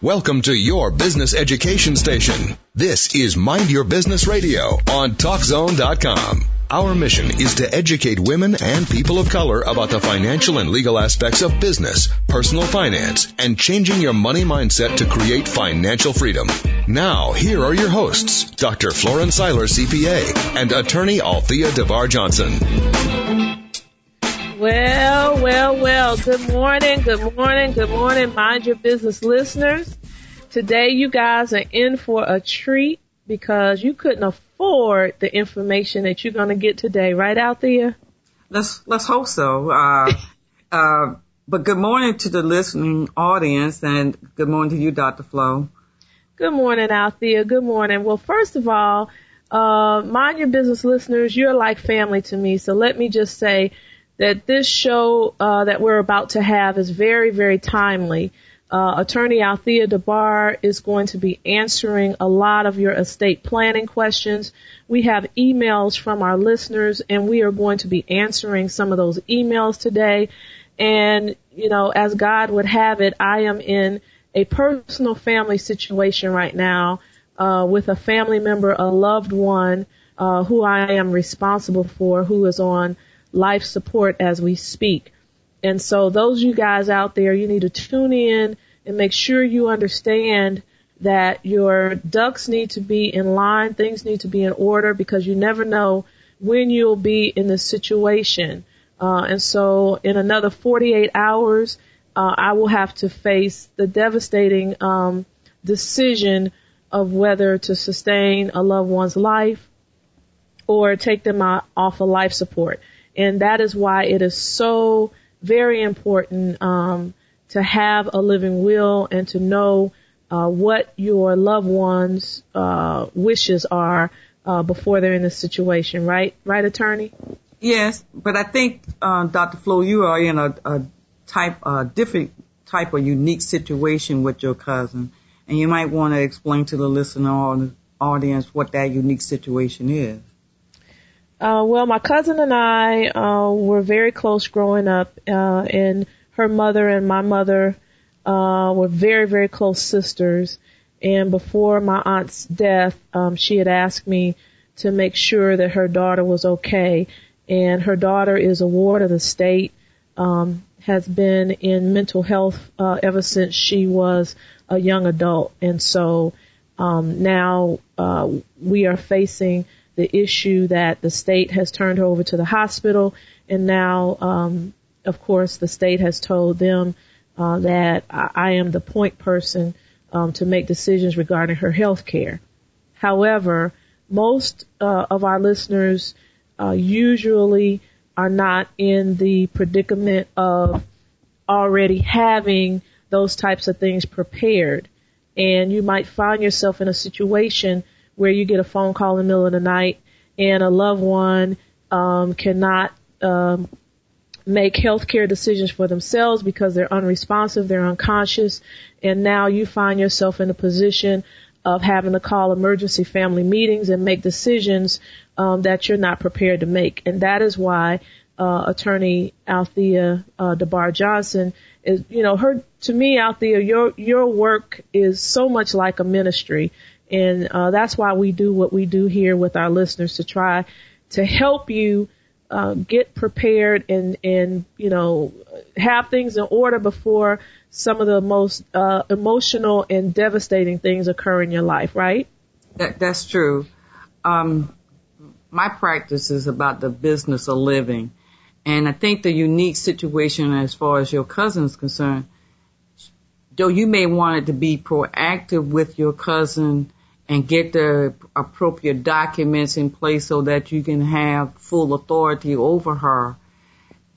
Welcome to your business education station. This is Mind Your Business Radio on TalkZone.com. Our mission is to educate women and people of color about the financial and legal aspects of business, personal finance, and changing your money mindset to create financial freedom. Now, here are your hosts, Dr. Florence Seiler, CPA, and attorney Althea DeBar Johnson. Well, well, well. Good morning, good morning, good morning, Mind Your Business listeners. Today, you guys are in for a treat because you couldn't afford the information that you're going to get today, right out there? Let's let's hope so. Uh, uh, but good morning to the listening audience, and good morning to you, Dr. Flo. Good morning, Althea. Good morning. Well, first of all, uh, mind your business listeners, you're like family to me. So let me just say that this show uh, that we're about to have is very, very timely. Uh, Attorney Althea DeBar is going to be answering a lot of your estate planning questions. We have emails from our listeners and we are going to be answering some of those emails today. And, you know, as God would have it, I am in a personal family situation right now, uh, with a family member, a loved one, uh, who I am responsible for, who is on life support as we speak. And so those you guys out there, you need to tune in and make sure you understand that your ducks need to be in line, things need to be in order because you never know when you'll be in this situation. Uh, and so in another 48 hours, uh, I will have to face the devastating um, decision of whether to sustain a loved one's life or take them out, off of life support. And that is why it is so very important um, to have a living will and to know uh, what your loved ones' uh, wishes are uh, before they're in this situation, right? Right, attorney? Yes, but I think, uh, Dr. Flo, you are in a, a type, a different type of unique situation with your cousin, and you might want to explain to the listener audience what that unique situation is. Uh, well, my cousin and I uh, were very close growing up, uh, and her mother and my mother uh, were very, very close sisters. And before my aunt's death, um, she had asked me to make sure that her daughter was okay. And her daughter is a ward of the state, um, has been in mental health uh, ever since she was a young adult. And so um, now uh, we are facing the issue that the state has turned her over to the hospital, and now, um, of course, the state has told them uh, that I, I am the point person um, to make decisions regarding her health care. However, most uh, of our listeners uh, usually are not in the predicament of already having those types of things prepared. And you might find yourself in a situation where you get a phone call in the middle of the night and a loved one um, cannot um, make healthcare decisions for themselves because they're unresponsive, they're unconscious, and now you find yourself in a position of having to call emergency family meetings and make decisions um, that you're not prepared to make, and that is why uh, Attorney Althea uh, DeBar Johnson is, you know, her to me, Althea, your your work is so much like a ministry. And uh, that's why we do what we do here with our listeners to try to help you uh, get prepared and and you know have things in order before some of the most uh, emotional and devastating things occur in your life. Right? That, that's true. Um, my practice is about the business of living, and I think the unique situation as far as your cousin is concerned, though you may want it to be proactive with your cousin and get the appropriate documents in place so that you can have full authority over her.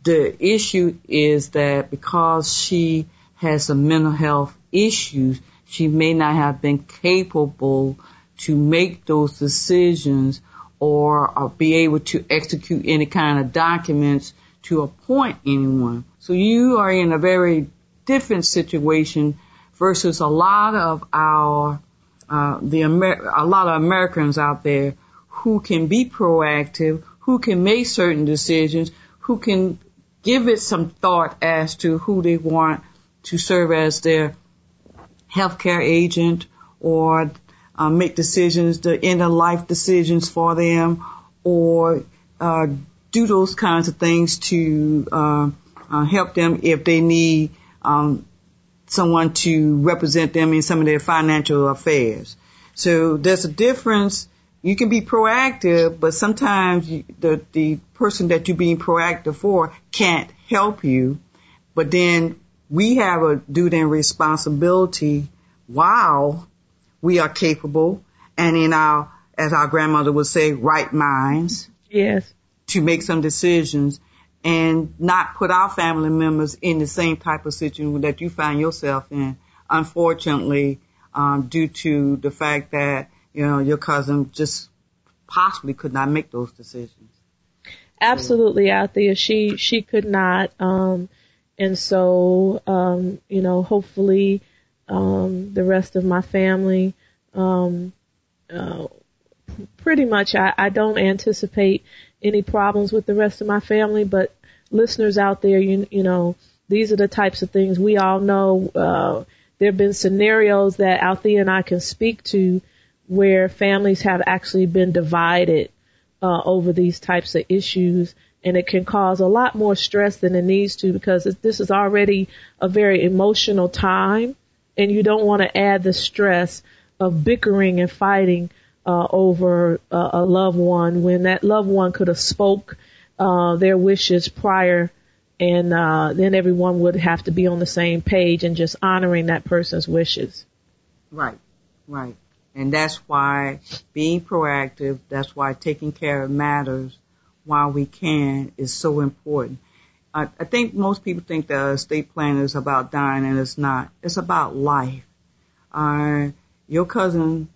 The issue is that because she has some mental health issues, she may not have been capable to make those decisions or, or be able to execute any kind of documents to appoint anyone. So you are in a very different situation versus a lot of our uh, the Amer- a lot of Americans out there who can be proactive, who can make certain decisions, who can give it some thought as to who they want to serve as their healthcare agent or uh, make decisions, the end of life decisions for them, or uh, do those kinds of things to uh, uh, help them if they need um, someone to represent them in some of their financial affairs. So there's a difference. You can be proactive, but sometimes you, the the person that you're being proactive for can't help you. But then we have a duty and responsibility while we are capable and in our, as our grandmother would say, right minds. Yes. To make some decisions and not put our family members in the same type of situation that you find yourself in. Unfortunately, um, due to the fact that you know your cousin just possibly could not make those decisions. Absolutely, there, she she could not, um, and so um, you know, hopefully, um, the rest of my family, um, uh, pretty much, I, I don't anticipate any problems with the rest of my family, but listeners out there, you, you know, these are the types of things we all know. Uh, there have been scenarios that Althea and I can speak to where families have actually been divided uh, over these types of issues, and it can cause a lot more stress than it needs to because this is already a very emotional time, and you don't want to add the stress of bickering and fighting uh, over uh, a loved one when that loved one could have spoke uh, their wishes prior and uh, then everyone would have to be on the same page and just honoring that person's wishes. Right, right. And that's why being proactive, that's why taking care of matters while we can is so important. I, think most people think that estate planning is about dying and it's not. It's about life. Uh, your cousin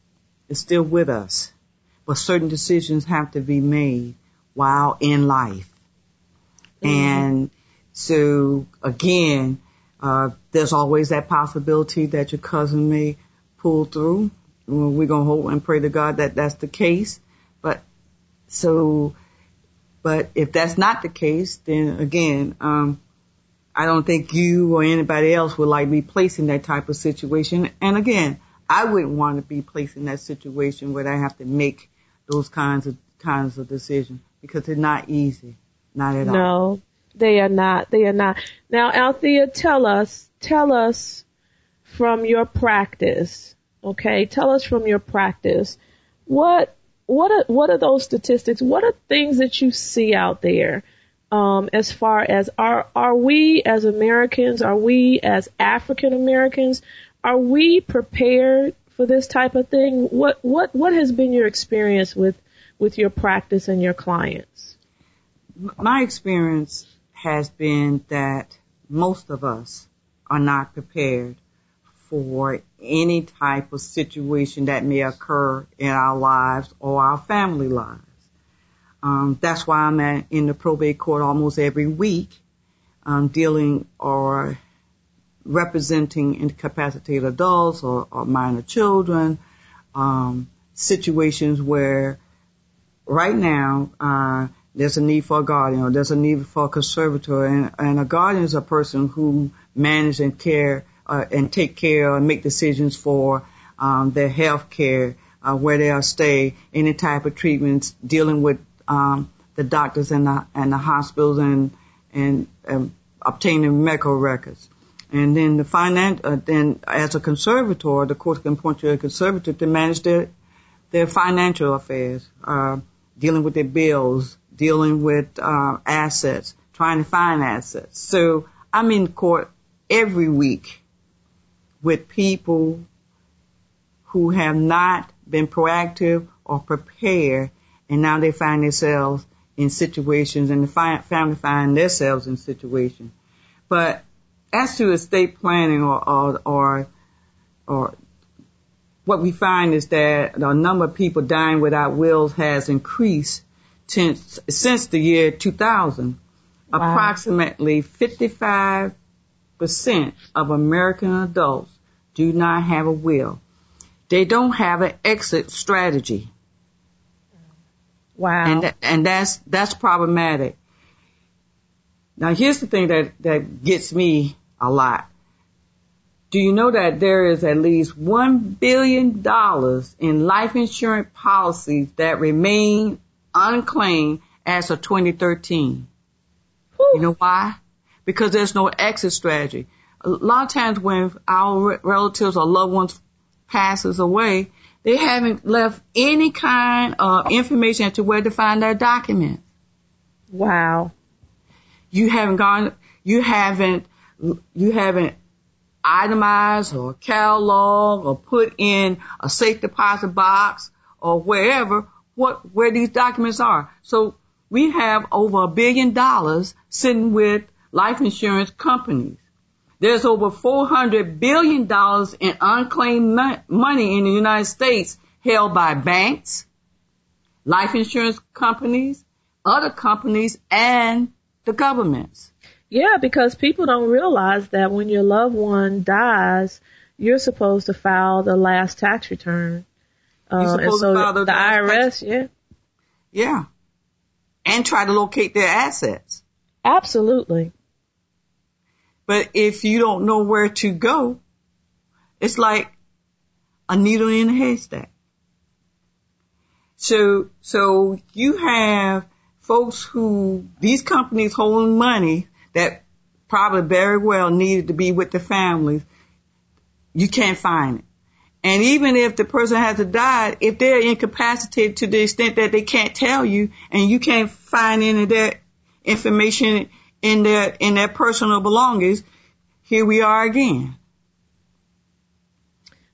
is still with us, but certain decisions have to be made while in life. Mm-hmm. And so again, uh, there's always that possibility that your cousin may pull through. We're going to hope and pray to God that that's the case. But so, but if that's not the case, then again, um, I don't think you or anybody else would like be placed in that type of situation. And again, I wouldn't want to be placed in that situation where I have to make those kinds of kinds of decisions because they're not easy, not at no, all. No, they are not. They are not. Now, Althea, tell us, tell us from your practice. Okay, tell us from your practice what what are what are those statistics? What are things that you see out there? Um, as far as are are we as Americans, are we as African Americans, are we prepared for this type of thing? What what what has been your experience with with your practice and your clients? My experience has been that most of us are not prepared for any type of situation that may occur in our lives or our family lives. Um, that's why I'm at, in the probate court almost every week, um, dealing or representing incapacitated adults or, or minor children, um, situations where right now uh, there's a need for a guardian or there's a need for a conservator, and, and a guardian is a person who manages and care uh, and take care and make decisions for um, their health care, uh, where they'll stay, any type of treatments, dealing with um, the doctors and the and the hospitals and and, and obtaining medical records. And then the finance, uh, then as a conservator, the court can appoint you a conservator to manage their their financial affairs, uh, dealing with their bills, dealing with uh, assets, trying to find assets. So I'm in court every week with people who have not been proactive or prepared, and now they find themselves in situations, and the family find themselves in situations. But as to estate planning or, or, or, or what we find is that the number of people dying without wills has increased since, since the year 2000. Wow. Approximately 55% of American adults do not have a will. They don't have an exit strategy. Wow. And, and that's, that's problematic. Now here's the thing that, that gets me a lot. Do you know that there is at least $1 billion in life insurance policies that remain unclaimed as of 2013? Whew. You know why? Because there's no exit strategy. A lot of times when our relatives or loved ones passes away, they haven't left any kind of information as to where to find their documents. Wow. You haven't gone, you haven't, you haven't itemized or catalog or put in a safe deposit box or wherever what, where these documents are. So we have over a billion dollars sitting with life insurance companies. There's over $400 billion in unclaimed money in the United States held by banks, life insurance companies, other companies, and the governments. Yeah, because people don't realize that when your loved one dies, you're supposed to file the last tax return. Uh, and so the, the IRS, tax- yeah. Yeah. And try to locate their assets. Absolutely. But if you don't know where to go, it's like a needle in a haystack. So, so you have folks who, these companies holding money that probably very well needed to be with the families. You can't find it. And even if the person has to die, if they're incapacitated to the extent that they can't tell you and you can't find any of their information in their in their personal belongings, here we are again.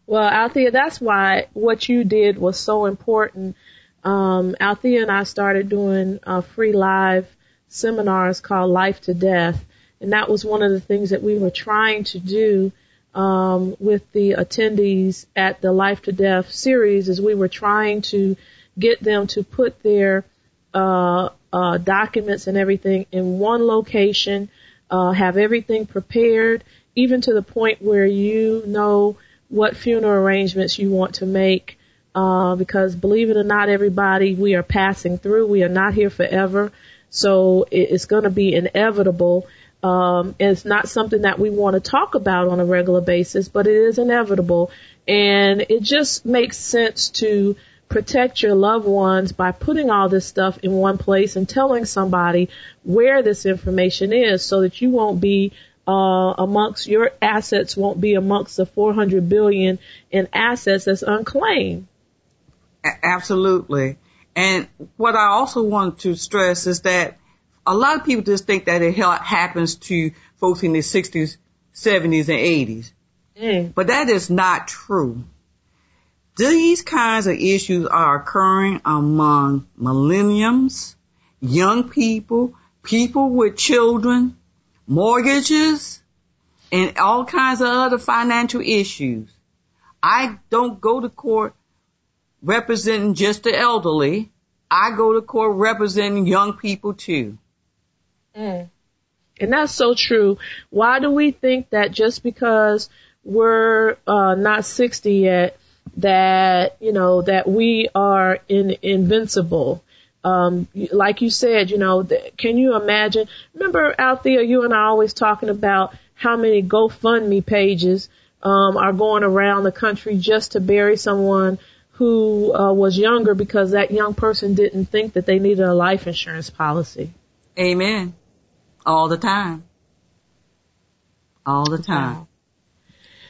Well, Althea, that's why what you did was so important. Um, Althea and I started doing uh, free live seminars called Life to Death, and that was one of the things that we were trying to do um, with the attendees at the Life to Death series. Is we were trying to get them to put their uh, uh, documents and everything in one location, uh, have everything prepared, even to the point where you know what funeral arrangements you want to make. Uh, because believe it or not, everybody, we are passing through. We are not here forever. So it's going to be inevitable. Um, it's not something that we want to talk about on a regular basis, but it is inevitable. And it just makes sense to protect your loved ones by putting all this stuff in one place and telling somebody where this information is so that you won't be uh, amongst your assets won't be amongst the 400 billion in assets that's unclaimed. Absolutely. And what I also want to stress is that a lot of people just think that it happens to folks in the 60s, 70s, and 80s. Mm. But that is not true. These kinds of issues are occurring among millenniums, young people, people with children, mortgages, and all kinds of other financial issues. I don't go to court representing just the elderly. I go to court representing young people too. Mm. And that's so true. Why do we think that just because we're uh, not 60 yet, that you know that we are in, invincible? Um, like you said, you know, can you imagine? Remember, Althea, you and I always talking about how many GoFundMe pages um, are going around the country just to bury someone who uh, was younger because that young person didn't think that they needed a life insurance policy. Amen. All the time. All the time. Wow.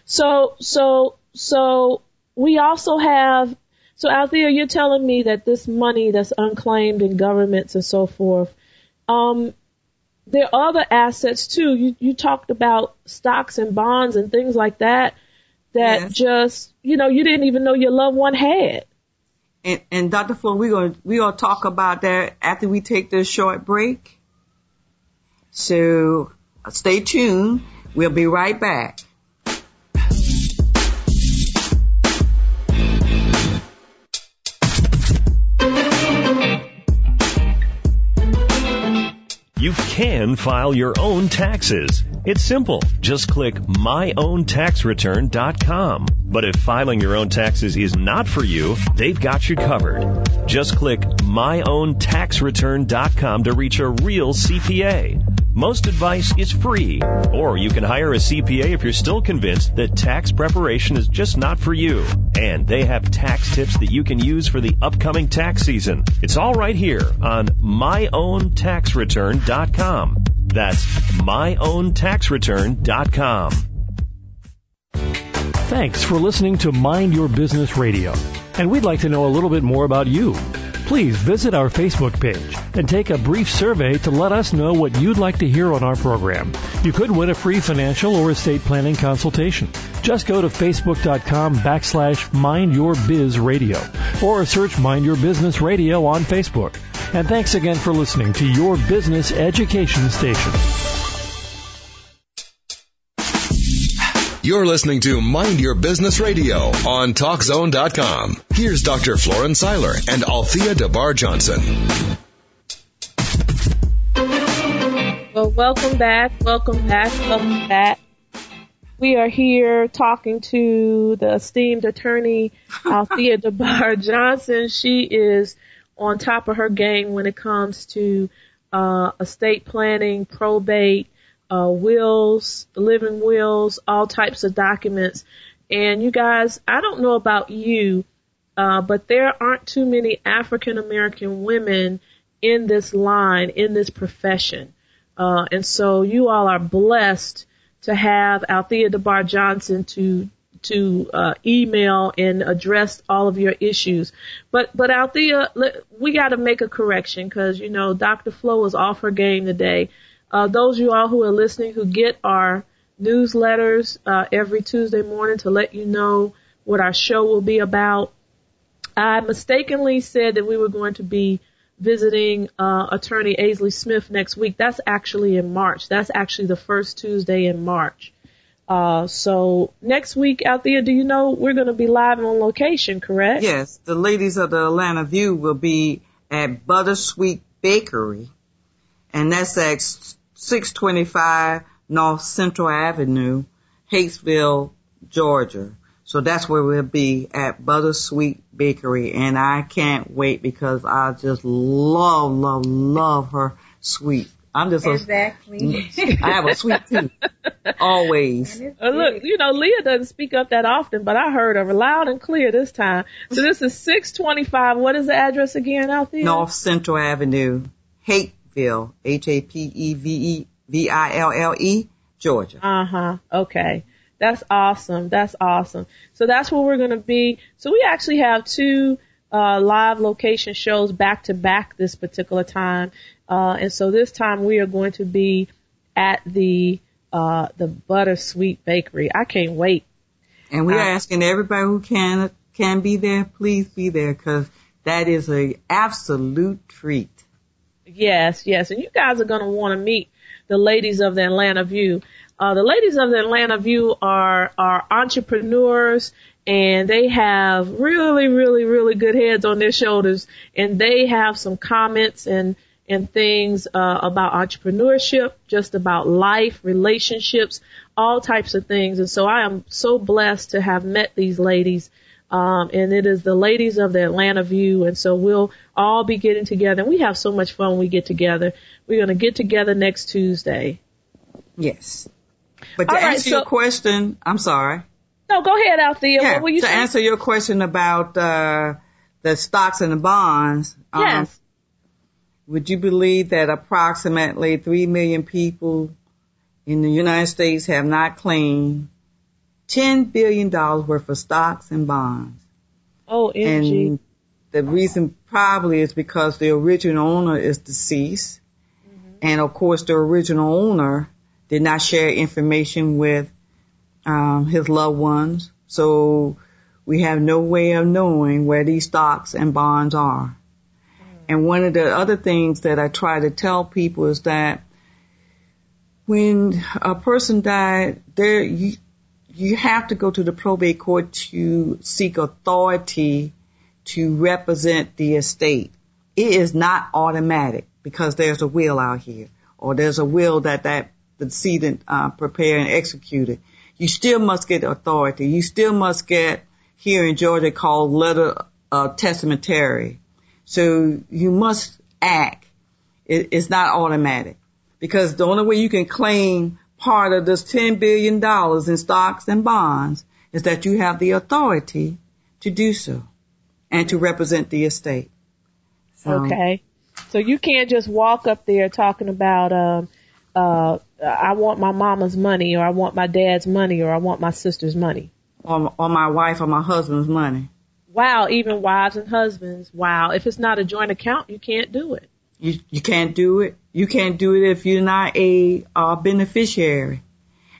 So, so, so we also have, so Althea, you're telling me that this money that's unclaimed in governments and so forth, um, there are other assets too. You, you talked about stocks and bonds and things like that that yes. just, you know, you didn't even know your loved one had. And, and Dr. Flo, we're going to, we're going to talk about that after we take this short break. So stay tuned. We'll be right back. You can file your own taxes. It's simple. Just click myowntaxreturn.com. But if filing your own taxes is not for you, they've got you covered. Just click myowntaxreturn.com to reach a real CPA. Most advice is free, or you can hire a CPA if you're still convinced that tax preparation is just not for you. And they have tax tips that you can use for the upcoming tax season. It's all right here on myowntaxreturn.com. That's myowntaxreturn.com. Thanks for listening to Mind Your Business Radio. And we'd like to know a little bit more about you please visit our Facebook page and take a brief survey to let us know what you'd like to hear on our program. You could win a free financial or estate planning consultation. Just go to facebook.com backslash Mind Your Biz Radio or search Mind Your Business Radio on Facebook. And thanks again for listening to your business education station. You're listening to Mind Your Business Radio on TalkZone.com. Here's Dr. Florence Seiler and Althea DeBar Johnson. Well, welcome back, welcome back, welcome back. We are here talking to the esteemed attorney Althea DeBar Johnson. She is on top of her game when it comes to uh, estate planning, probate, uh, wills, living wills, all types of documents. And you guys, I don't know about you, uh, but there aren't too many African American women in this line, in this profession. Uh, and so you all are blessed to have Althea DeBar Johnson to to uh, email and address all of your issues. But but Althea, we got to make a correction because you know Dr. Flo is off her game today. Uh, those you all who are listening who get our newsletters uh, every Tuesday morning to let you know what our show will be about. I mistakenly said that we were going to be visiting uh, attorney Aisley Smith next week. That's actually in March. That's actually the first Tuesday in March. Uh, so next week out there, do you know we're going to be live on location, correct? Yes, the ladies of the Atlanta View will be at Buttersweet Bakery, and that's at 625 North Central Avenue, Hartsville, Georgia. So that's where we'll be at Buttersweet Bakery. And I can't wait because I just love, love, love her sweet. I'm just exactly. A, I have a sweet tooth. Always. Uh, look, you know, Leah doesn't speak up that often, but I heard her loud and clear this time. So this is 625. What is the address again out there? North Central Avenue, Hate Hapeville, H-A-P-E-V-E-V-I-L-L-E, Georgia. Uh huh. Okay. That's awesome. That's awesome. So that's where we're going to be. So we actually have two uh, live location shows back to back this particular time. Uh, and so this time we are going to be at the uh, the Buttersweet Bakery. I can't wait. And we are uh, asking everybody who can can be there, please be there because that is a absolute treat. Yes, yes. And you guys are going to want to meet the ladies of the Atlanta View. Uh, the ladies of the Atlanta View are, are entrepreneurs and they have really, really, really good heads on their shoulders and they have some comments and, and things, uh, about entrepreneurship, just about life, relationships, all types of things. And so I am so blessed to have met these ladies um, and it is the ladies of the Atlanta View. And so we'll all be getting together. And we have so much fun when we get together. We're going to get together next Tuesday. Yes. But to all answer right, so, your question, I'm sorry. No, go ahead, Althea. Yeah, what were you to saying? answer your question about uh, the stocks and the bonds. Um, yes. Um, would you believe that approximately 3 million people in the United States have not claimed $10 billion worth of stocks and bonds. Oh, And the reason probably is because the original owner is deceased. Mm-hmm. And of course, the original owner did not share information with um, his loved ones. So we have no way of knowing where these stocks and bonds are. Mm-hmm. And one of the other things that I try to tell people is that when a person died, there you, you have to go to the probate court to seek authority to represent the estate. It is not automatic because there's a will out here or there's a will that that the decedent uh, prepared and executed. You still must get authority. You still must get here in Georgia called letter of testamentary. So you must act. It, it's not automatic. Because the only way you can claim part of this $10 billion in stocks and bonds is that you have the authority to do so and to represent the estate. So, okay. So you can't just walk up there talking about, um, uh, I want my mama's money or I want my dad's money or I want my sister's money. Or, or my wife or my husband's money. Wow, even wives and husbands. Wow. If it's not a joint account, you can't do it. You, you can't do it. You can't do it if you're not a uh, beneficiary.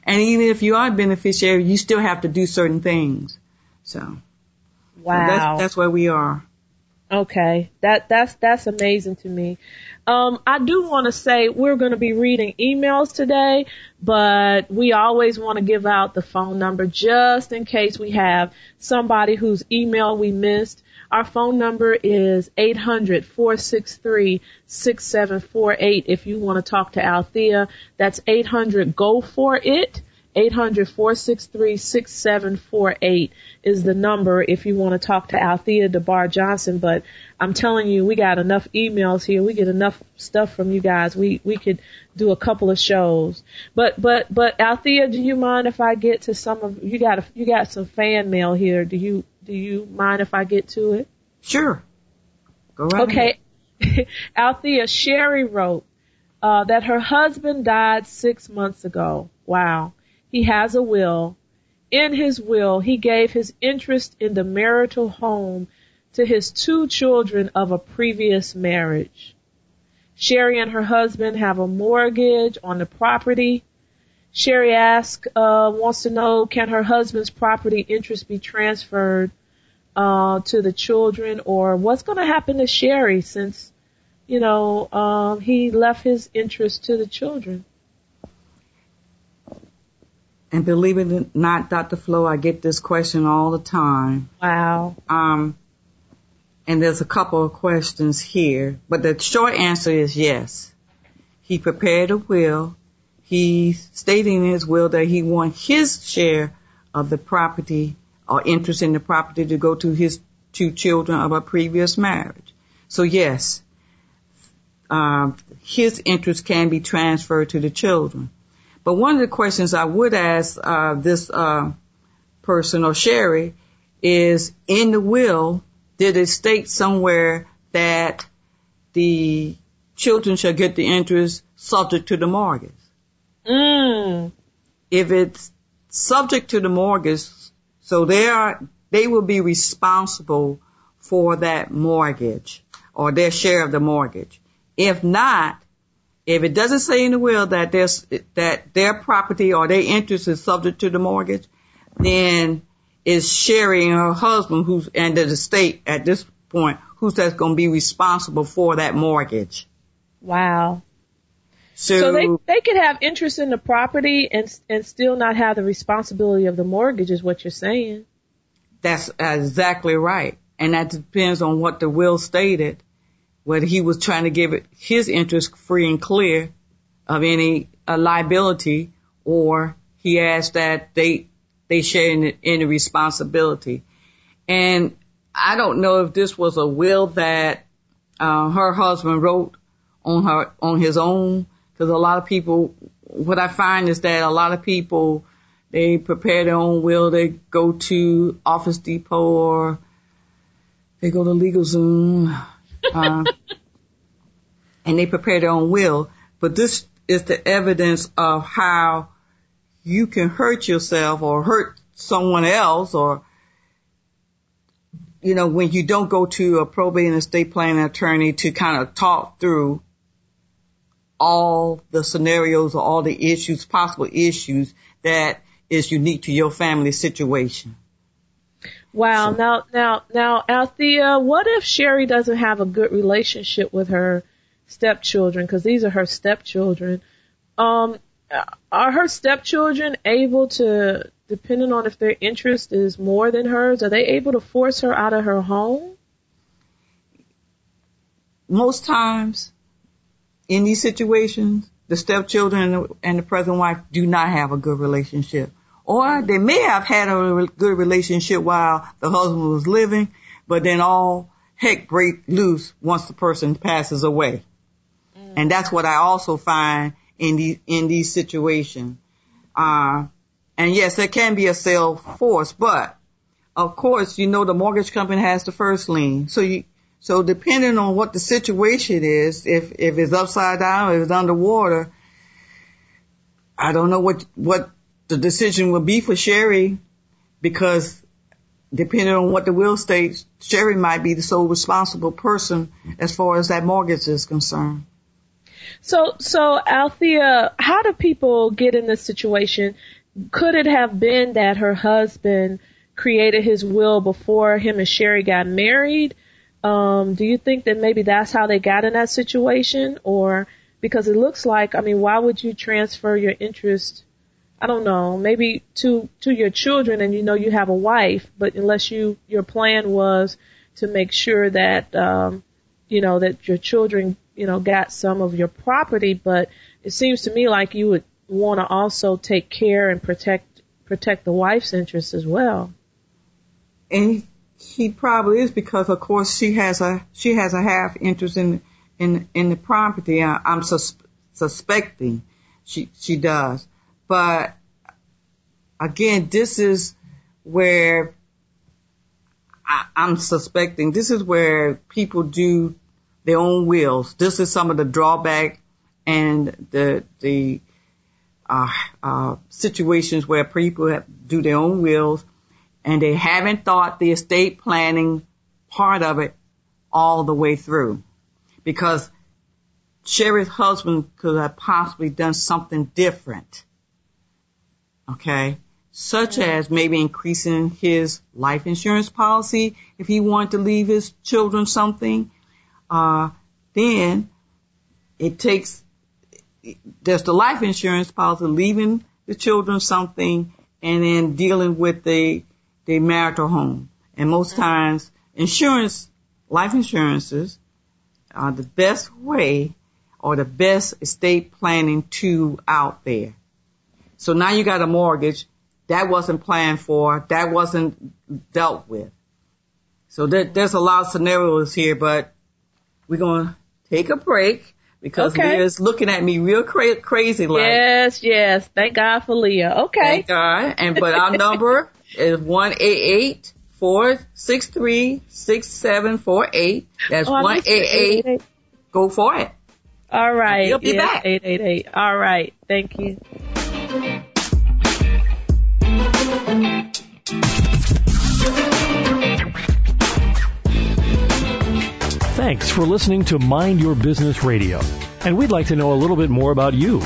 And even if you are a beneficiary, you still have to do certain things. So, wow, so that's, that's where we are. Okay, that that's that's amazing to me. Um, I do want to say we're going to be reading emails today, but we always want to give out the phone number just in case we have somebody whose email we missed. Our phone number is 800-463-6748 if you want to talk to Althea. That's 800 go for it. 800-463-6748 is the number if you want to talk to Althea DeBar Johnson. But I'm telling you, we got enough emails here. We get enough stuff from you guys. We, we could do a couple of shows. But, but, but Althea, do you mind if I get to some of, you got, a, you got some fan mail here. Do you, do you mind if I get to it? Sure. Go right Okay. Althea, Sherry wrote, uh, that her husband died six months ago. Wow. He has a will. In his will, he gave his interest in the marital home to his two children of a previous marriage. Sherry and her husband have a mortgage on the property. Sherry asks, uh, wants to know, can her husband's property interest be transferred uh, to the children, or what's going to happen to Sherry since, you know, um, he left his interest to the children? And believe it or not, Dr. Flo, I get this question all the time. Wow. Um, and there's a couple of questions here, but the short answer is yes. He prepared a will. He stated in his will that he wants his share of the property or interest in the property to go to his two children of a previous marriage. So yes, um, his interest can be transferred to the children. But one of the questions I would ask uh, this uh, person or Sherry is in the will, did it state somewhere that the children shall get the interest subject to the mortgage? Mm. If it's subject to the mortgage, so they are they will be responsible for that mortgage or their share of the mortgage. If not, if it doesn't say in the will that there's, that their property or their interest is subject to the mortgage, then is Sherry and her husband who's, and the estate at this point, who's that's going to be responsible for that mortgage. Wow. So, so, they they could have interest in the property and and still not have the responsibility of the mortgage, is what you're saying. That's exactly right, and that depends on what the will stated whether he was trying to give it his interest free and clear of any uh, liability or he asked that they they share in the, in the responsibility. And I don't know if this was a will that uh, her husband wrote on her on his own because a lot of people what I find is that a lot of people they prepare their own will they go to Office Depot or they go to LegalZoom uh, and they prepare their own will. But this is the evidence of how you can hurt yourself or hurt someone else or you know, when you don't go to a probate and estate planning attorney to kind of talk through all the scenarios or all the issues, possible issues that is unique to your family situation. Wow. So. Now, now, now, Althea, what if Sherry doesn't have a good relationship with her stepchildren? Because these are her stepchildren. Um, are her stepchildren able to, depending on if their interest is more than hers, are they able to force her out of her home? Most times, in these situations, the stepchildren and the, and the present wife do not have a good relationship. Or they may have had a good relationship while the husband was living, but then all heck break loose once the person passes away. Mm. And that's what I also find in these in these situations. Uh, and yes, there can be a sale force, but of course, you know the mortgage company has the first lien. So you so depending on what the situation is, if if it's upside down, if it's underwater, I don't know what what the decision will be for Sherry because depending on what the will states, Sherry might be the sole responsible person as far as that mortgage is concerned. So, so Althea, how do people get in this situation? Could it have been that her husband created his will before him and Sherry got married? Um, do you think that maybe that's how they got in that situation? Or because it looks like, I mean, why would you transfer your interest I don't know, maybe to to your children and you know you have a wife, but unless you your plan was to make sure that um you know that your children, you know, got some of your property, but it seems to me like you would want to also take care and protect protect the wife's interests as well. And he probably is because of course she has a she has a half interest in in in the property. I, I'm sus- suspecting she she does. But again, this is where I, I'm suspecting this is where people do their own wills. This is some of the drawback and the the uh, uh, situations where people have, do their own wills and they haven't thought the estate planning part of it all the way through because Sherry's husband could have possibly done something different okay? Such as maybe increasing his life insurance policy if he wanted to leave his children something. Uh, then it takes, there's the life insurance policy, leaving the children something and then dealing with the, the marital home. And most times insurance, life insurances are the best way or the best estate planning tool out there. So now you got a mortgage that wasn't planned for, that wasn't dealt with. So there, there's a lot of scenarios here, but we're going to take a break because Okay. Leah's looking at me real cra- crazy like. Yes, yes. Thank God for Leah. Okay. Thank God. And but our number is one eight eight four six three six seven four eight. That's Oh, I one missed eight eight. 888. Go for it. All right. You'll be yes, back. 888. All right. Thank you. Thanks for listening to Mind Your Business Radio. And we'd like to know a little bit more about you.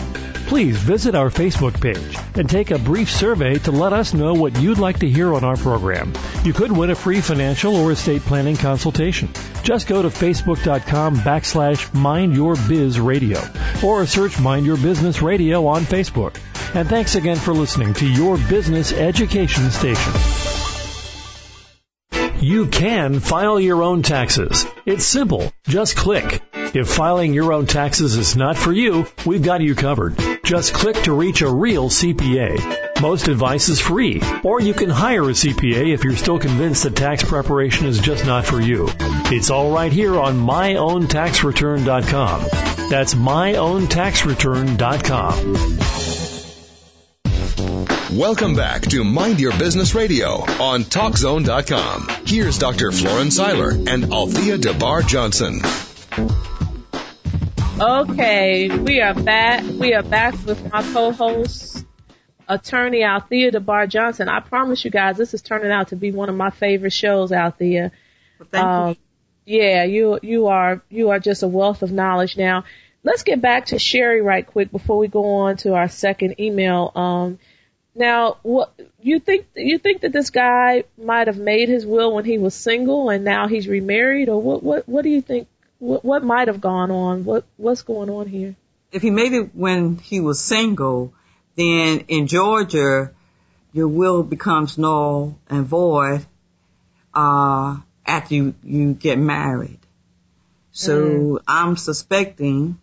Please visit our Facebook page and take a brief survey to let us know what you'd like to hear on our program. You could win a free financial or estate planning consultation. Just go to facebook.com backslash Mind Your Biz Radio or search Mind Your Business Radio on Facebook. And thanks again for listening to your business education station. You can file your own taxes. It's simple. Just click. If filing your own taxes is not for you, we've got you covered. Just click to reach a real CPA. Most advice is free, or you can hire a CPA if you're still convinced that tax preparation is just not for you. It's all right here on myowntaxreturn.com. That's myowntaxreturn.com. Welcome back to Mind Your Business Radio on TalkZone.com. Here's Dr. Florence Seiler and Althea DeBar Johnson. Okay, we are back. We are back with my co-host, attorney Althea DeBar Johnson. I promise you guys, this is turning out to be one of my favorite shows, Althea. Well, thank Um, yeah, you you are you are just a wealth of knowledge. Now, let's get back to Sherry right quick before we go on to our second email. Um, now, what you think you think that this guy might have made his will when he was single and now he's remarried, or what what what do you think? What what might have gone on? What what's going on here? if he made it when he was single, then in Georgia, your will becomes null and void uh, after you, you get married. So I'm suspecting,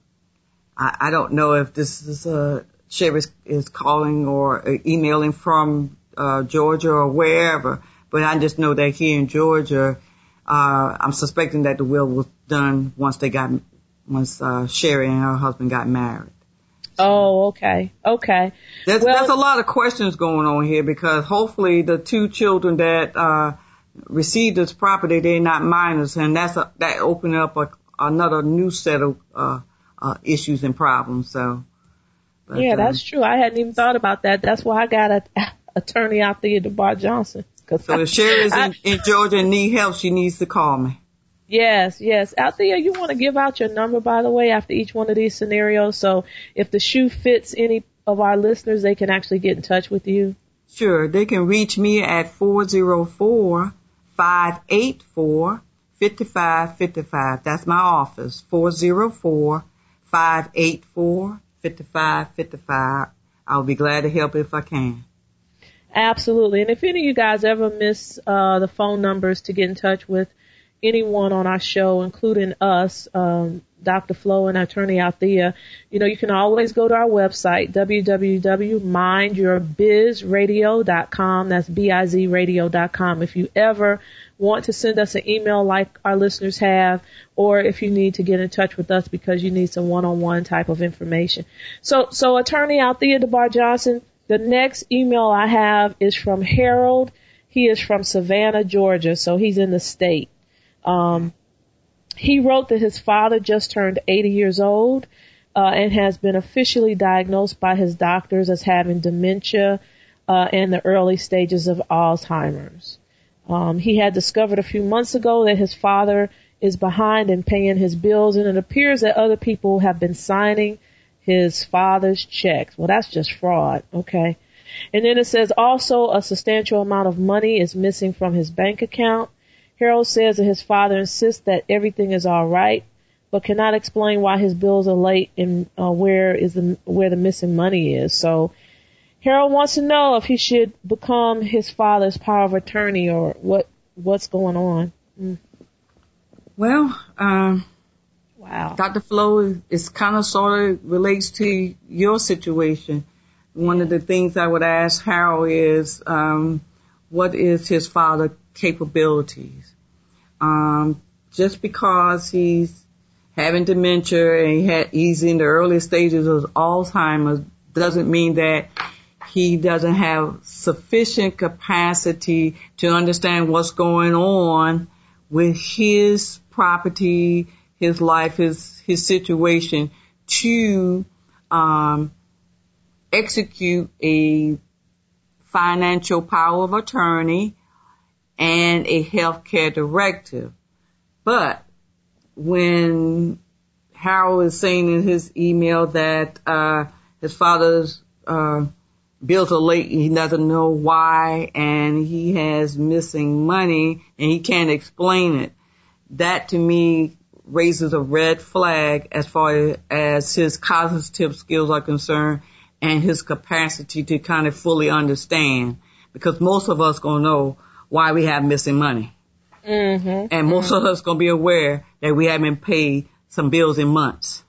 I, I don't know if this is uh, Sherry is, is calling or uh, emailing from uh, Georgia or wherever, but I just know that here in Georgia, uh, I'm suspecting that the will was done once they got once uh, Sherry and her husband got married. Oh, okay, okay. There's, well, there's a lot of questions going on here because hopefully the two children that uh, received this property they're not minors, and that's a, that opened up a, another new set of uh, uh, issues and problems. So. But, yeah, that's uh, true. I hadn't even thought about that. That's why I got a attorney out there, DeBar Johnson. So if Sherry's in, in Georgia and need help, she needs to call me. Yes, yes. There, you want to give out your number, by the way, after each one of these scenarios. So if the shoe fits any of our listeners, they can actually get in touch with you. Sure. They can reach me at 404 584 5555. That's my office. 404 584 5555. I'll be glad to help if I can. Absolutely. And if any of you guys ever miss uh, the phone numbers to get in touch with anyone on our show, including us, um, Dr. Flo and Attorney Althea, you know, you can always go to our website, www.mindyourbizradio.com. That's B-I-Z radio.com. If you ever want to send us an email like our listeners have, or if you need to get in touch with us because you need some one-on-one type of information. So, so Attorney Althea DeBar Johnson, the next email I have is from Harold. He is from Savannah, Georgia, so he's in the state. Um, he wrote that his father just turned 80 years old uh, and has been officially diagnosed by his doctors as having dementia uh, and the early stages of Alzheimer's. Um, he had discovered a few months ago that his father is behind in paying his bills, and it appears that other people have been signing his father's checks. Well, that's just fraud, okay? And then it says also a substantial amount of money is missing from his bank account. Harold says that his father insists that everything is all right, but cannot explain why his bills are late and uh, where is the where the missing money is. So Harold wants to know if he should become his father's power of attorney or what what's going on. Mm. Well, um, wow, Dr. Flo is kind of sort of relates to your situation. One of the things I would ask Harold is, um, what is his father capabilities? Um, just because he's having dementia and he had, he's in the early stages of Alzheimer's doesn't mean that he doesn't have sufficient capacity to understand what's going on with his property, his life, his his situation to um, execute a financial power of attorney and a healthcare directive. But when Harold is saying in his email that uh, his father's uh, bills are late, he doesn't know why, and he has missing money and he can't explain it. That to me raises a red flag as far as his cognitive skills are concerned and his capacity to kind of fully understand. Because most of us gonna know why we have missing money. Mm-hmm. And most mm-hmm. of us going to be aware that we haven't paid some bills in months.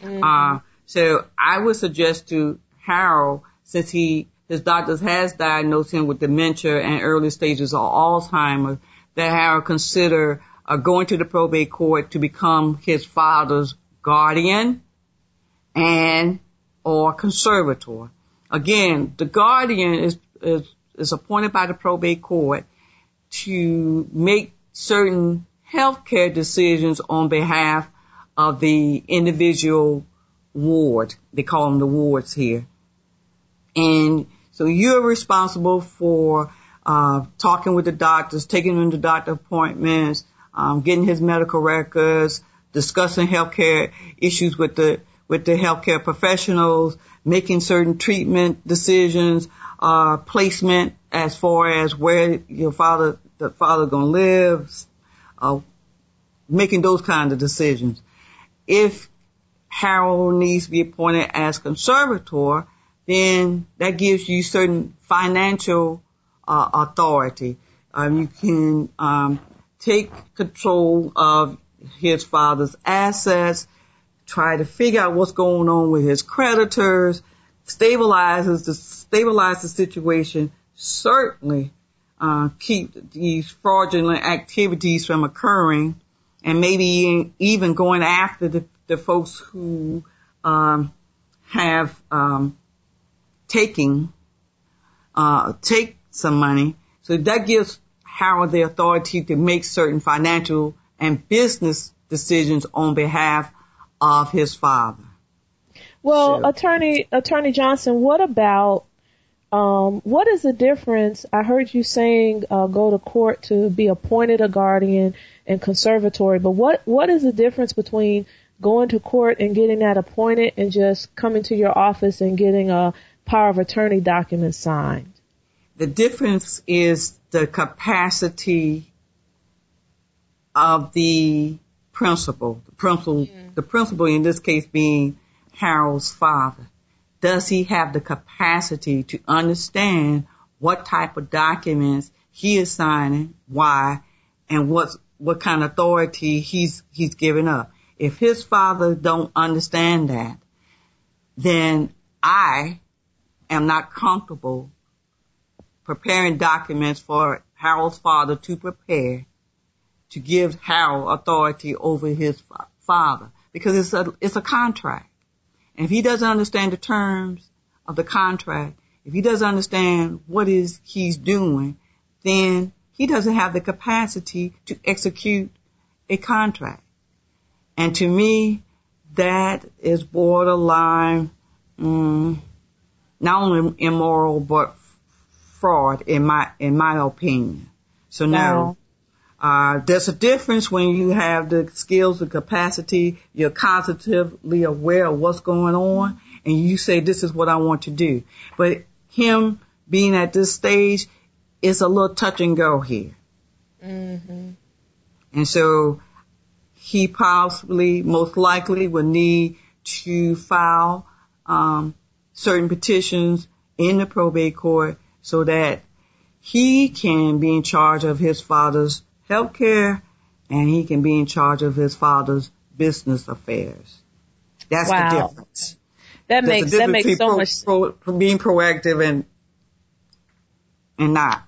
Mm-hmm. Uh, so I would suggest to Harold, since he, his doctors has diagnosed him with dementia and early stages of Alzheimer's, that Harold consider uh, going to the probate court to become his father's guardian and or conservator. Again, the guardian is, is, is appointed by the probate court to make certain healthcare decisions on behalf of the individual ward. They call them the wards here. And so you're responsible for uh, talking with the doctors, taking them to doctor appointments, um, getting his medical records, discussing healthcare issues with the with the healthcare professionals, making certain treatment decisions, uh, placement as far as where your father the father gonna live, uh, making those kinds of decisions. If Harold needs to be appointed as conservator, then that gives you certain financial uh, authority. Um, you can um, take control of his father's assets, try to figure out what's going on with his creditors, stabilizes the stabilize the situation. Certainly uh, keep these fraudulent activities from occurring and maybe even going after the, the folks who um, have um, taking uh, take some money. So that gives Harold the authority to make certain financial and business decisions on behalf of his father. Well, so. attorney attorney Johnson, what about um, what is the difference? I heard you saying uh, go to court to be appointed a guardian and conservatory, but what what is the difference between going to court and getting that appointed and just coming to your office and getting a power of attorney document signed? The difference is the capacity of the principal. The principal, mm. the principal in this case being Harold's father. Does he have the capacity to understand what type of documents he is signing, why, and what what kind of authority he's he's giving up? If his father don't understand that, then I am not comfortable preparing documents for Harold's father to prepare to give Harold authority over his father because it's a it's a contract. And if he doesn't understand the terms of the contract, if he doesn't understand what is he's doing, then he doesn't have the capacity to execute a contract. And to me, that is borderline, mm, not only immoral, but fraud in my, in my opinion. So now, uh, there's a difference when you have the skills and capacity, you're constantly aware of what's going on, and you say, this is what I want to do. But him being at this stage is a little touch and go here. Mm-hmm. And so he possibly, most likely, will need to file um, certain petitions in the probate court so that he can be in charge of his father's health care and he can be in charge of his father's business affairs. That's wow. the difference. That There's makes that makes so pro, much pro, being proactive and and not.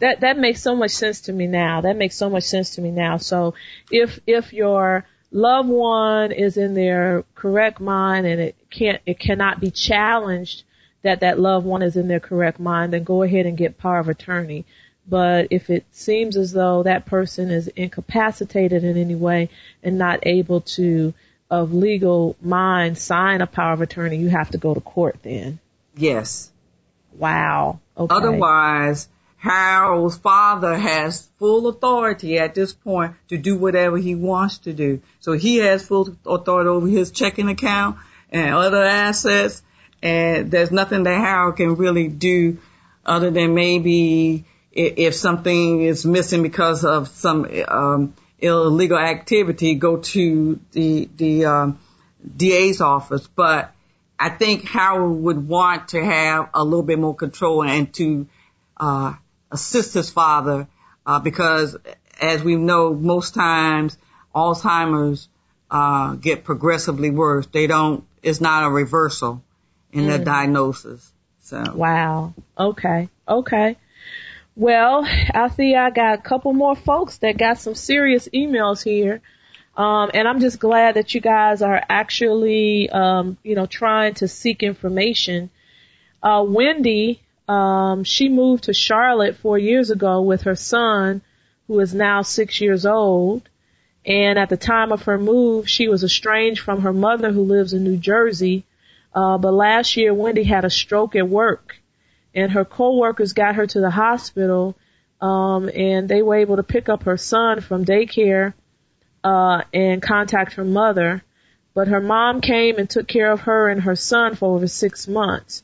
That that makes so much sense to me now. That makes so much sense to me now. So if if your loved one is in their correct mind and it can't it cannot be challenged that that loved one is in their correct mind, then go ahead and get power of attorney. But if it seems as though that person is incapacitated in any way and not able to, of legal mind, sign a power of attorney, you have to go to court then. Yes. Wow. Okay. Otherwise, Harold's father has full authority at this point to do whatever he wants to do. So he has full authority over his checking account and other assets, and there's nothing that Harold can really do other than maybe if something is missing because of some um, illegal activity, go to the the um, DA's office. But I think Howard would want to have a little bit more control and to uh, assist his father uh, because, as we know, most times Alzheimer's uh, get progressively worse. They don't. It's not a reversal in mm. the diagnosis. So. Wow. Okay. Okay. Well, I see I got a couple more folks that got some serious emails here. Um, and I'm just glad that you guys are actually, um, you know, trying to seek information. Uh, Wendy, um, she moved to Charlotte four years ago with her son, who is now six years old. And at the time of her move, she was estranged from her mother who lives in New Jersey. Uh, but last year, Wendy had a stroke at work and her coworkers got her to the hospital, um, and they were able to pick up her son from daycare uh, and contact her mother. But her mom came and took care of her and her son for over six months.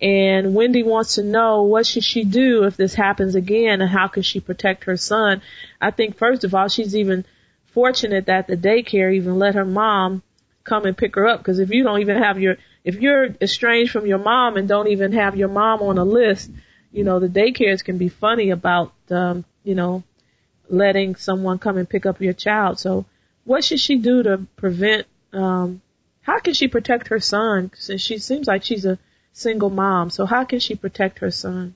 And Wendy wants to know what should she do if this happens again and how can she protect her son. I think first of all, she's even fortunate that the daycare even let her mom come and pick her up because if you don't even have your if you're estranged from your mom and don't even have your mom on a list, you know, the daycares can be funny about, um, you know, letting someone come and pick up your child. So what should she do to prevent, um, how can she protect her son? Since she seems like she's a single mom. So how can she protect her son?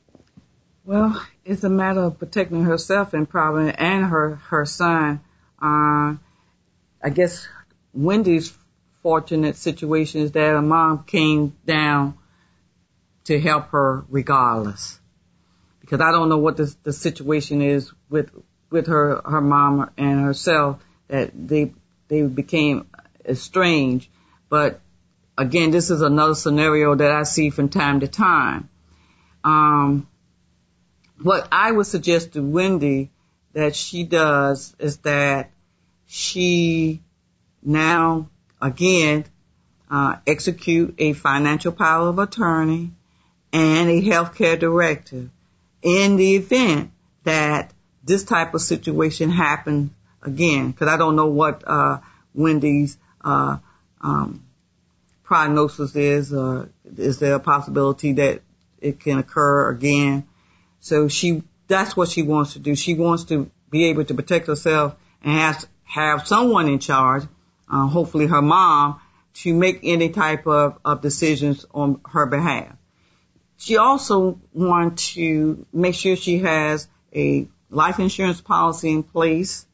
Well, it's a matter of protecting herself and probably and her her son. Uh, I guess Wendy's fortunate situation is that her mom came down to help her regardless. Because I don't know what the, the situation is with with her her mom and herself that they they became estranged. But again, this is another scenario that I see from time to time. Um, what I would suggest to Wendy that she does is that she now again uh, execute a financial power of attorney and a healthcare directive in the event that this type of situation happens again. Because I don't know what uh, Wendy's uh, um, prognosis is, or is there a possibility that it can occur again? So she, that's what she wants to do. She wants to be able to protect herself and has have someone in charge, uh, hopefully her mom, to make any type of, of decisions on her behalf. She also wants to make sure she has a life insurance policy in place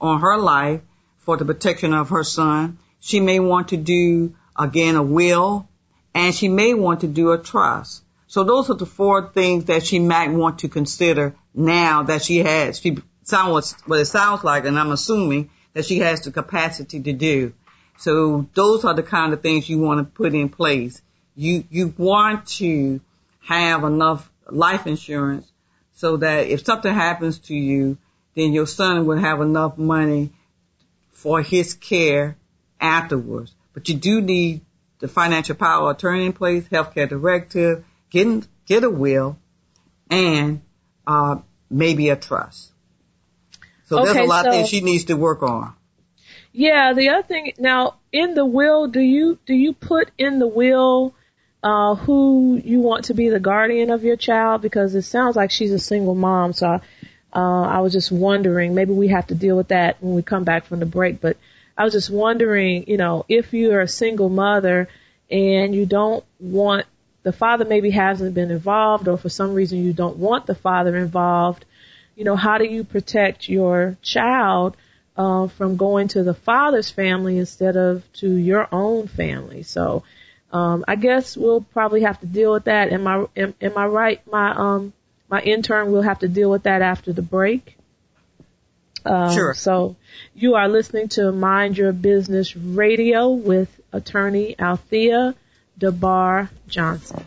on her life for the protection of her son. She may want to do again a will and she may want to do a trust. So those are the four things that she might want to consider now that she has. She sounds what it sounds like, and I'm assuming that she has the capacity to do. So those are the kind of things you want to put in place. You you want to have enough life insurance so that if something happens to you, then your son will have enough money for his care afterwards. But you do need the financial power attorney in place, healthcare directive, get, get a will, and uh, maybe a trust. So okay, there's a lot so, things she needs to work on. Yeah, the other thing now in the will, do you do you put in the will uh, who you want to be the guardian of your child? Because it sounds like she's a single mom, so I, uh, I was just wondering. Maybe we have to deal with that when we come back from the break. But I was just wondering, you know, if you're a single mother and you don't want the father maybe hasn't been involved or for some reason you don't want the father involved, you know, how do you protect your child uh, from going to the father's family instead of to your own family? So um, I guess we'll probably have to deal with that. Am I am, am I right? My um my intern will have to deal with that after the break. Um, sure. So you are listening to Mind Your Business Radio with attorney Althea DeBar Johnson.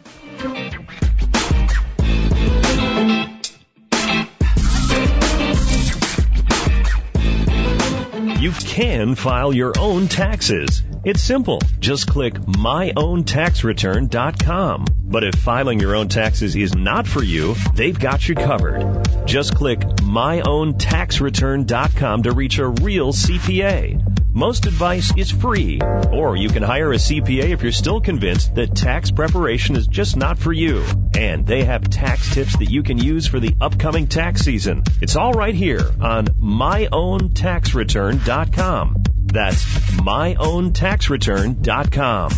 You can file your own taxes. It's simple. Just click myowntaxreturn.com. But if filing your own taxes is not for you, they've got you covered. Just click myowntaxreturn.com to reach a real CPA. Most advice is free, or you can hire a CPA if you're still convinced that tax preparation is just not for you. And they have tax tips that you can use for the upcoming tax season. It's all right here on myowntaxreturn.com. That's myowntaxreturn.com.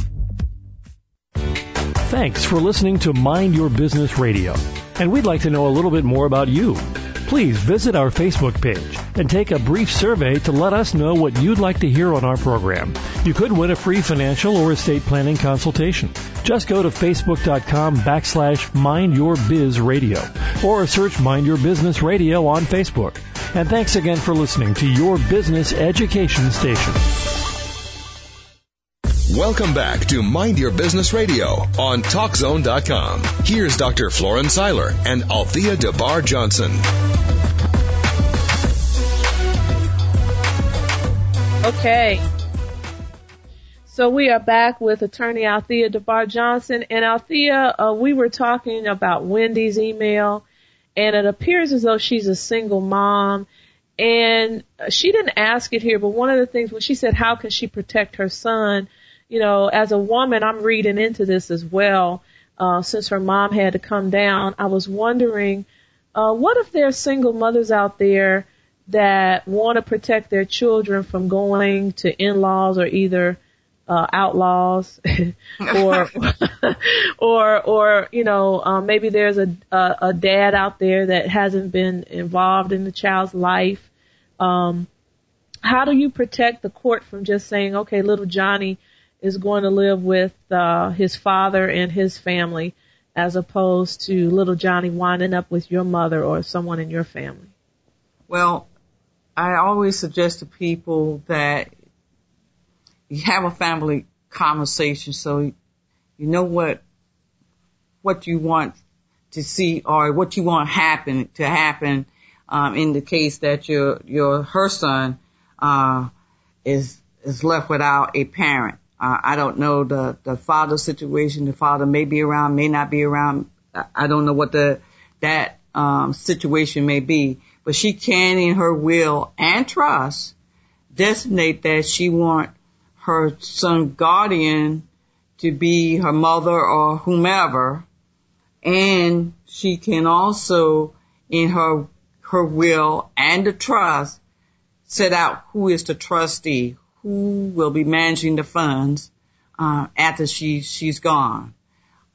Thanks for listening to Mind Your Business Radio. And we'd like to know a little bit more about you please visit our Facebook page and take a brief survey to let us know what you'd like to hear on our program. You could win a free financial or estate planning consultation. Just go to facebook.com backslash Mind Your Biz Radio or search Mind Your Business Radio on Facebook. And thanks again for listening to your business education station. Welcome back to Mind Your Business Radio on TalkZone.com. Here's Dr. Florence Seiler and Althea DeBar Johnson. Okay. So we are back with attorney Althea DeBar Johnson. And Althea, uh, we were talking about Wendy's email, and it appears as though she's a single mom. And she didn't ask it here, but one of the things when she said, how can she protect her son? You know, as a woman, I'm reading into this as well. Uh, since her mom had to come down, I was wondering, uh, what if there are single mothers out there that want to protect their children from going to in-laws or either uh, outlaws or or or you know um, maybe there's a, a a dad out there that hasn't been involved in the child's life um how do you protect the court from just saying, okay, little Johnny is going to live with uh, his father and his family, as opposed to little Johnny winding up with your mother or someone in your family? Well, I always suggest to people that you have a family conversation so you know what what you want to see or what you want happen to happen um, in the case that your your her son uh, is is left without a parent. Uh, I don't know the the father situation. The father may be around, may not be around. I don't know what the that um, situation may be, but she can, in her will and trust, designate that she want her son guardian to be her mother or whomever, and she can also, in her her will and the trust, set out who is the trustee, who will be managing the funds uh, after she she's gone.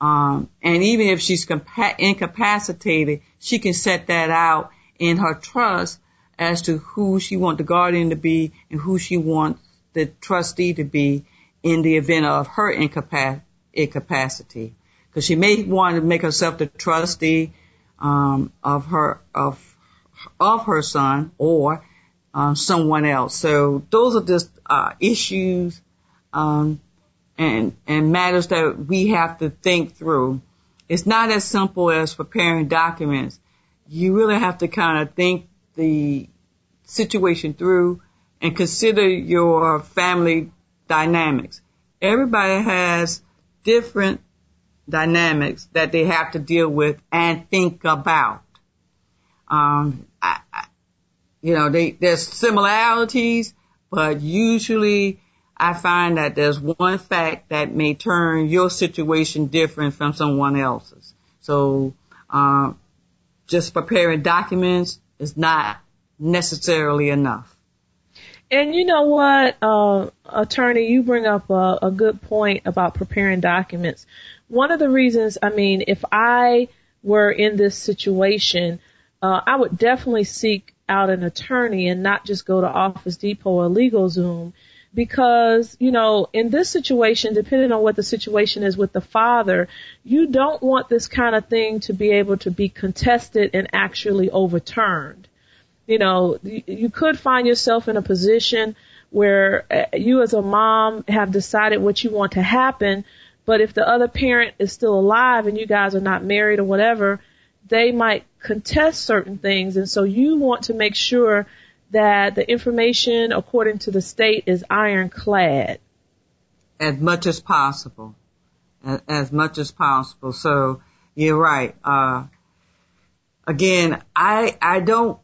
Um, and even if she's compa- incapacitated, she can set that out in her trust as to who she wants the guardian to be and who she wants the trustee to be in the event of her incapac- incapacity. Because she may want to make herself the trustee um, of her of of her son or uh, someone else. So those are just uh, issues um, and and matters that we have to think through. It's not as simple as preparing documents. You really have to kind of think the situation through and consider your family dynamics. Everybody has different dynamics that they have to deal with and think about. Um, you know, they, there's similarities, but usually I find that there's one fact that may turn your situation different from someone else's. So, um, just preparing documents is not necessarily enough. And you know what, uh, attorney, you bring up a, a good point about preparing documents. One of the reasons, I mean, if I were in this situation, uh, I would definitely seek out an attorney and not just go to Office Depot or LegalZoom because, you know, in this situation, depending on what the situation is with the father, you don't want this kind of thing to be able to be contested and actually overturned. You know, you could find yourself in a position where uh, you as a mom have decided what you want to happen, but if the other parent is still alive and you guys are not married or whatever, they might contest certain things. And so you want to make sure that the information according to the state is ironclad. As much as possible. As much as possible. So you're right. Uh, again, I, I don't,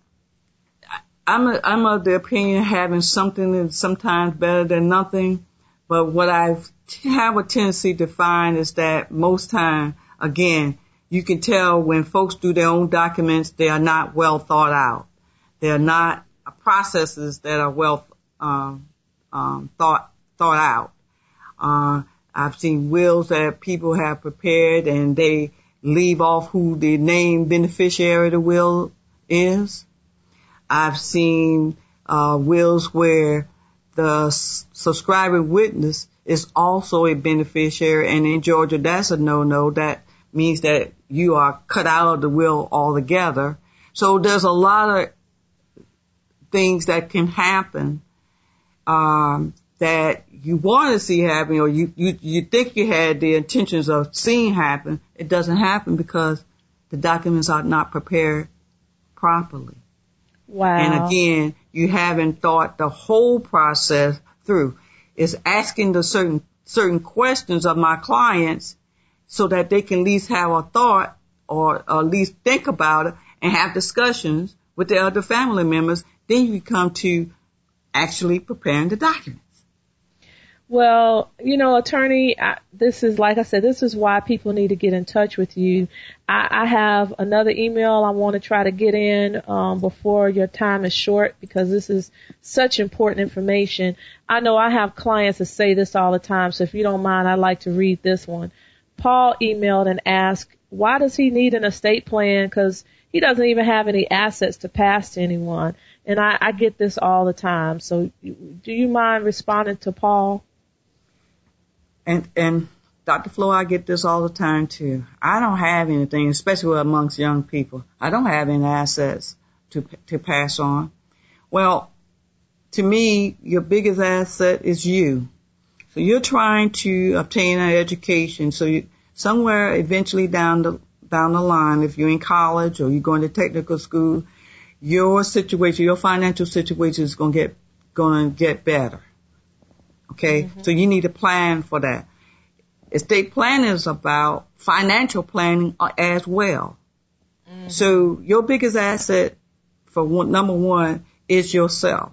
I'm, a, I'm of the opinion having something is sometimes better than nothing. But what I have a tendency to find is that most time, again, you can tell when folks do their own documents, they are not well thought out. They are not processes that are well um, um, thought thought out. Uh, I've seen wills that people have prepared and they leave off who the named beneficiary of the will is. I've seen uh, wills where the subscribing witness is also a beneficiary, and in Georgia, that's a no-no. That means that you are cut out of the will altogether. So there's a lot of things that can happen um, that you want to see happen, or you, you you think you had the intentions of seeing happen. It doesn't happen because the documents are not prepared properly. Wow. And again, you haven't thought the whole process through. It's asking the certain certain questions of my clients so that they can at least have a thought or, at least think about it and have discussions with the other family members. Then you come to actually preparing the documents. Well, you know, attorney, I, this is like I said, this is why people need to get in touch with you. I, I have another email I want to try to get in um, before your time is short because this is such important information. I know I have clients that say this all the time, so if you don't mind, I'd like to read this one. Paul emailed and asked, why does he need an estate plan? Because he doesn't even have any assets to pass to anyone. and I, I get this all the time. So, do you mind responding to Paul? And and Dr. Flo, I get this all the time too. I don't have anything, especially amongst young people. I don't have any assets to to pass on. Well, to me, your biggest asset is you. So you're trying to obtain an education. So you, somewhere eventually down the down the line, if you're in college or you're going to technical school, your situation, your financial situation is going to get going to get better. Okay, mm-hmm. so you need a plan for that. Estate planning is about financial planning as well. Mm-hmm. So your biggest asset for one, number one is yourself.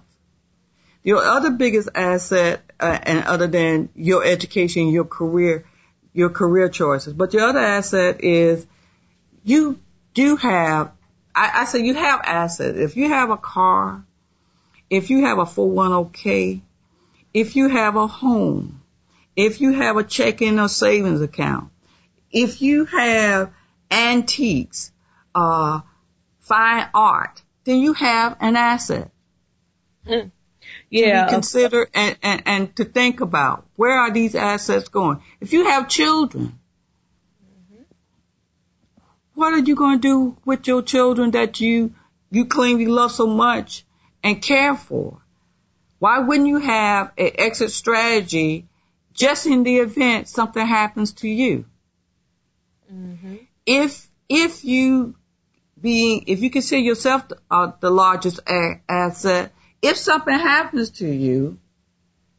Your other biggest asset, uh, and other than your education, your career, your career choices, but your other asset is you do have, I, I say you have assets. If you have a car, if you have a 401k, if you have a home, if you have a checking or savings account, if you have antiques, uh, fine art, then you have an asset. Mm yeah. to consider and, and, and to think about where are these assets going? If you have children, mm-hmm. what are you going to do with your children that you, you claim you love so much and care for? Why wouldn't you have an exit strategy just in the event something happens to you? Mm-hmm. If, if you being, if you consider yourself the, uh, the largest a- asset, if something happens to you,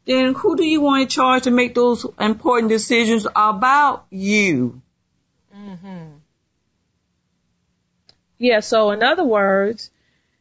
then who do you want in charge to make those important decisions about you? Mm-hmm. Yeah, so in other words,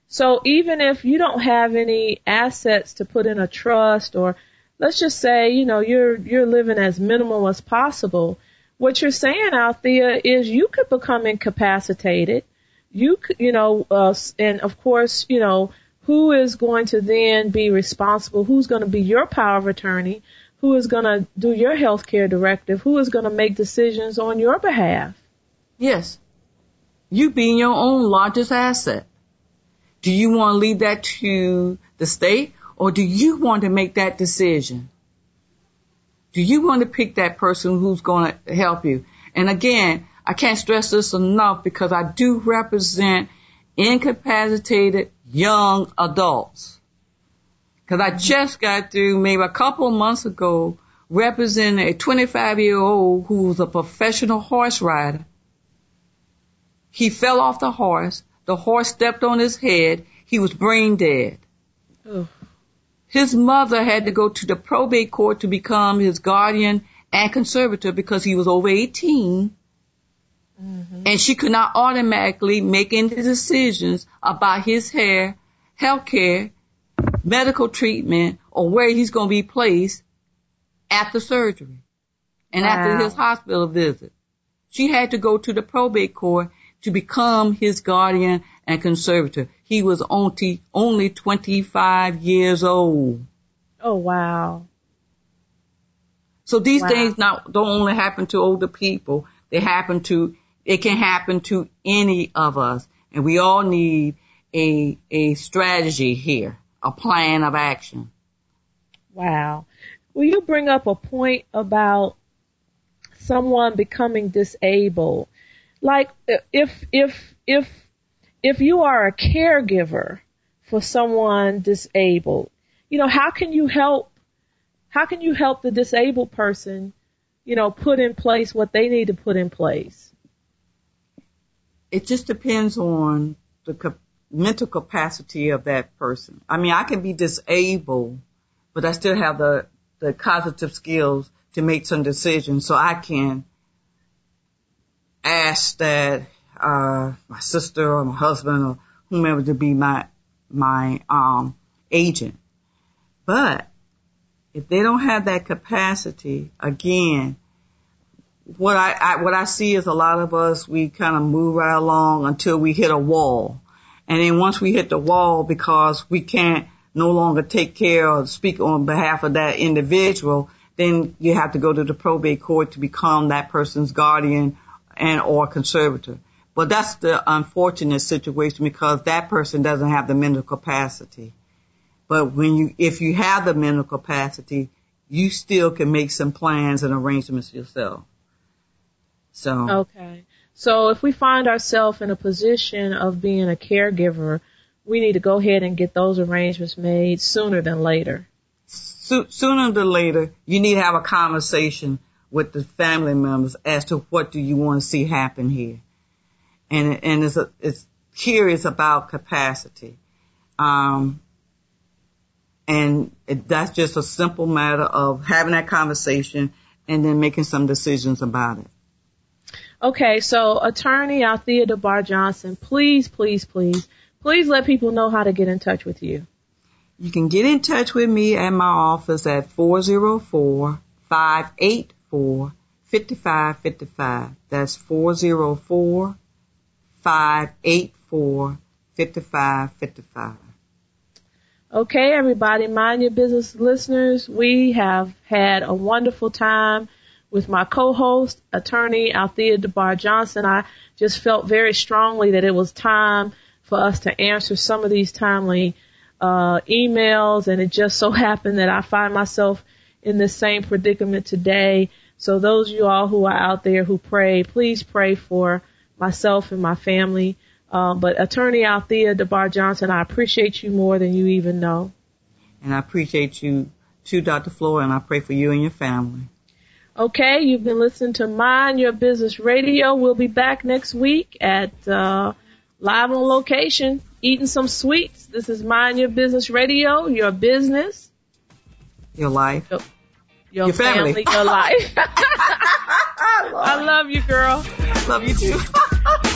so even if you don't have any assets to put in a trust or let's just say, you know, you're you're living as minimal as possible, what you're saying Althea, is you could become incapacitated. You could, you know, uh, and of course, you know, who is going to then be responsible? Who's going to be your power of attorney? Who is going to do your health care directive? Who is going to make decisions on your behalf? Yes. You being your own largest asset. Do you want to leave that to the state or do you want to make that decision? Do you want to pick that person who's going to help you? And again, I can't stress this enough because I do represent incapacitated young adults. Cause I just got through maybe a couple of months ago representing a 25 year old who was a professional horse rider. He fell off the horse. The horse stepped on his head. He was brain dead. His mother had to go to the probate court to become his guardian and conservator because he was over 18 Mm-hmm. And she could not automatically make any decisions about his hair, health care, medical treatment, or where he's going to be placed after surgery and wow. after his hospital visit. She had to go to the probate court to become his guardian and conservator. He was only, only 25 years old. Oh, wow. So these wow. things not, don't only happen to older people, they happen to it can happen to any of us. And we all need a, a strategy here, a plan of action. Wow. Will you bring up a point about someone becoming disabled? Like if, if, if, if you are a caregiver for someone disabled, you know, how can you help, how can you help the disabled person, you know, put in place what they need to put in place? It just depends on the mental capacity of that person. I mean, I can be disabled, but I still have the, the cognitive skills to make some decisions so I can ask that, uh, my sister or my husband or whomever to be my, my, um, agent. But if they don't have that capacity, again, what I, I, what I see is a lot of us we kind of move right along until we hit a wall, and then once we hit the wall because we can't no longer take care or speak on behalf of that individual, then you have to go to the probate court to become that person's guardian and or conservator. But that's the unfortunate situation because that person doesn't have the mental capacity. But when you, if you have the mental capacity, you still can make some plans and arrangements yourself. So. Okay. So if we find ourselves in a position of being a caregiver, we need to go ahead and get those arrangements made sooner than later. So, sooner than later, you need to have a conversation with the family members as to what do you want to see happen here. And, and it's, a, it's curious about capacity. Um, and it, that's just a simple matter of having that conversation and then making some decisions about it. Okay, so attorney Althea DeBar Johnson, please, please, please, please let people know how to get in touch with you. You can get in touch with me at my office at 404-584-5555. That's 404-584-5555. Okay, everybody, mind your business listeners. We have had a wonderful time with my co-host, attorney Althea DeBar Johnson. I just felt very strongly that it was time for us to answer some of these timely uh, emails, and it just so happened that I find myself in the same predicament today. So those of you all who are out there who pray, please pray for myself and my family. Uh, but Attorney Althea DeBar Johnson, I appreciate you more than you even know. And I appreciate you too, Dr. Flora, and I pray for you and your family. Okay, you've been listening to Mind Your Business Radio. We'll be back next week at uh, live on location, eating some sweets. This is Mind Your Business Radio. Your business, your life, your, your, your family. family, your life. I love you, girl. Love you too.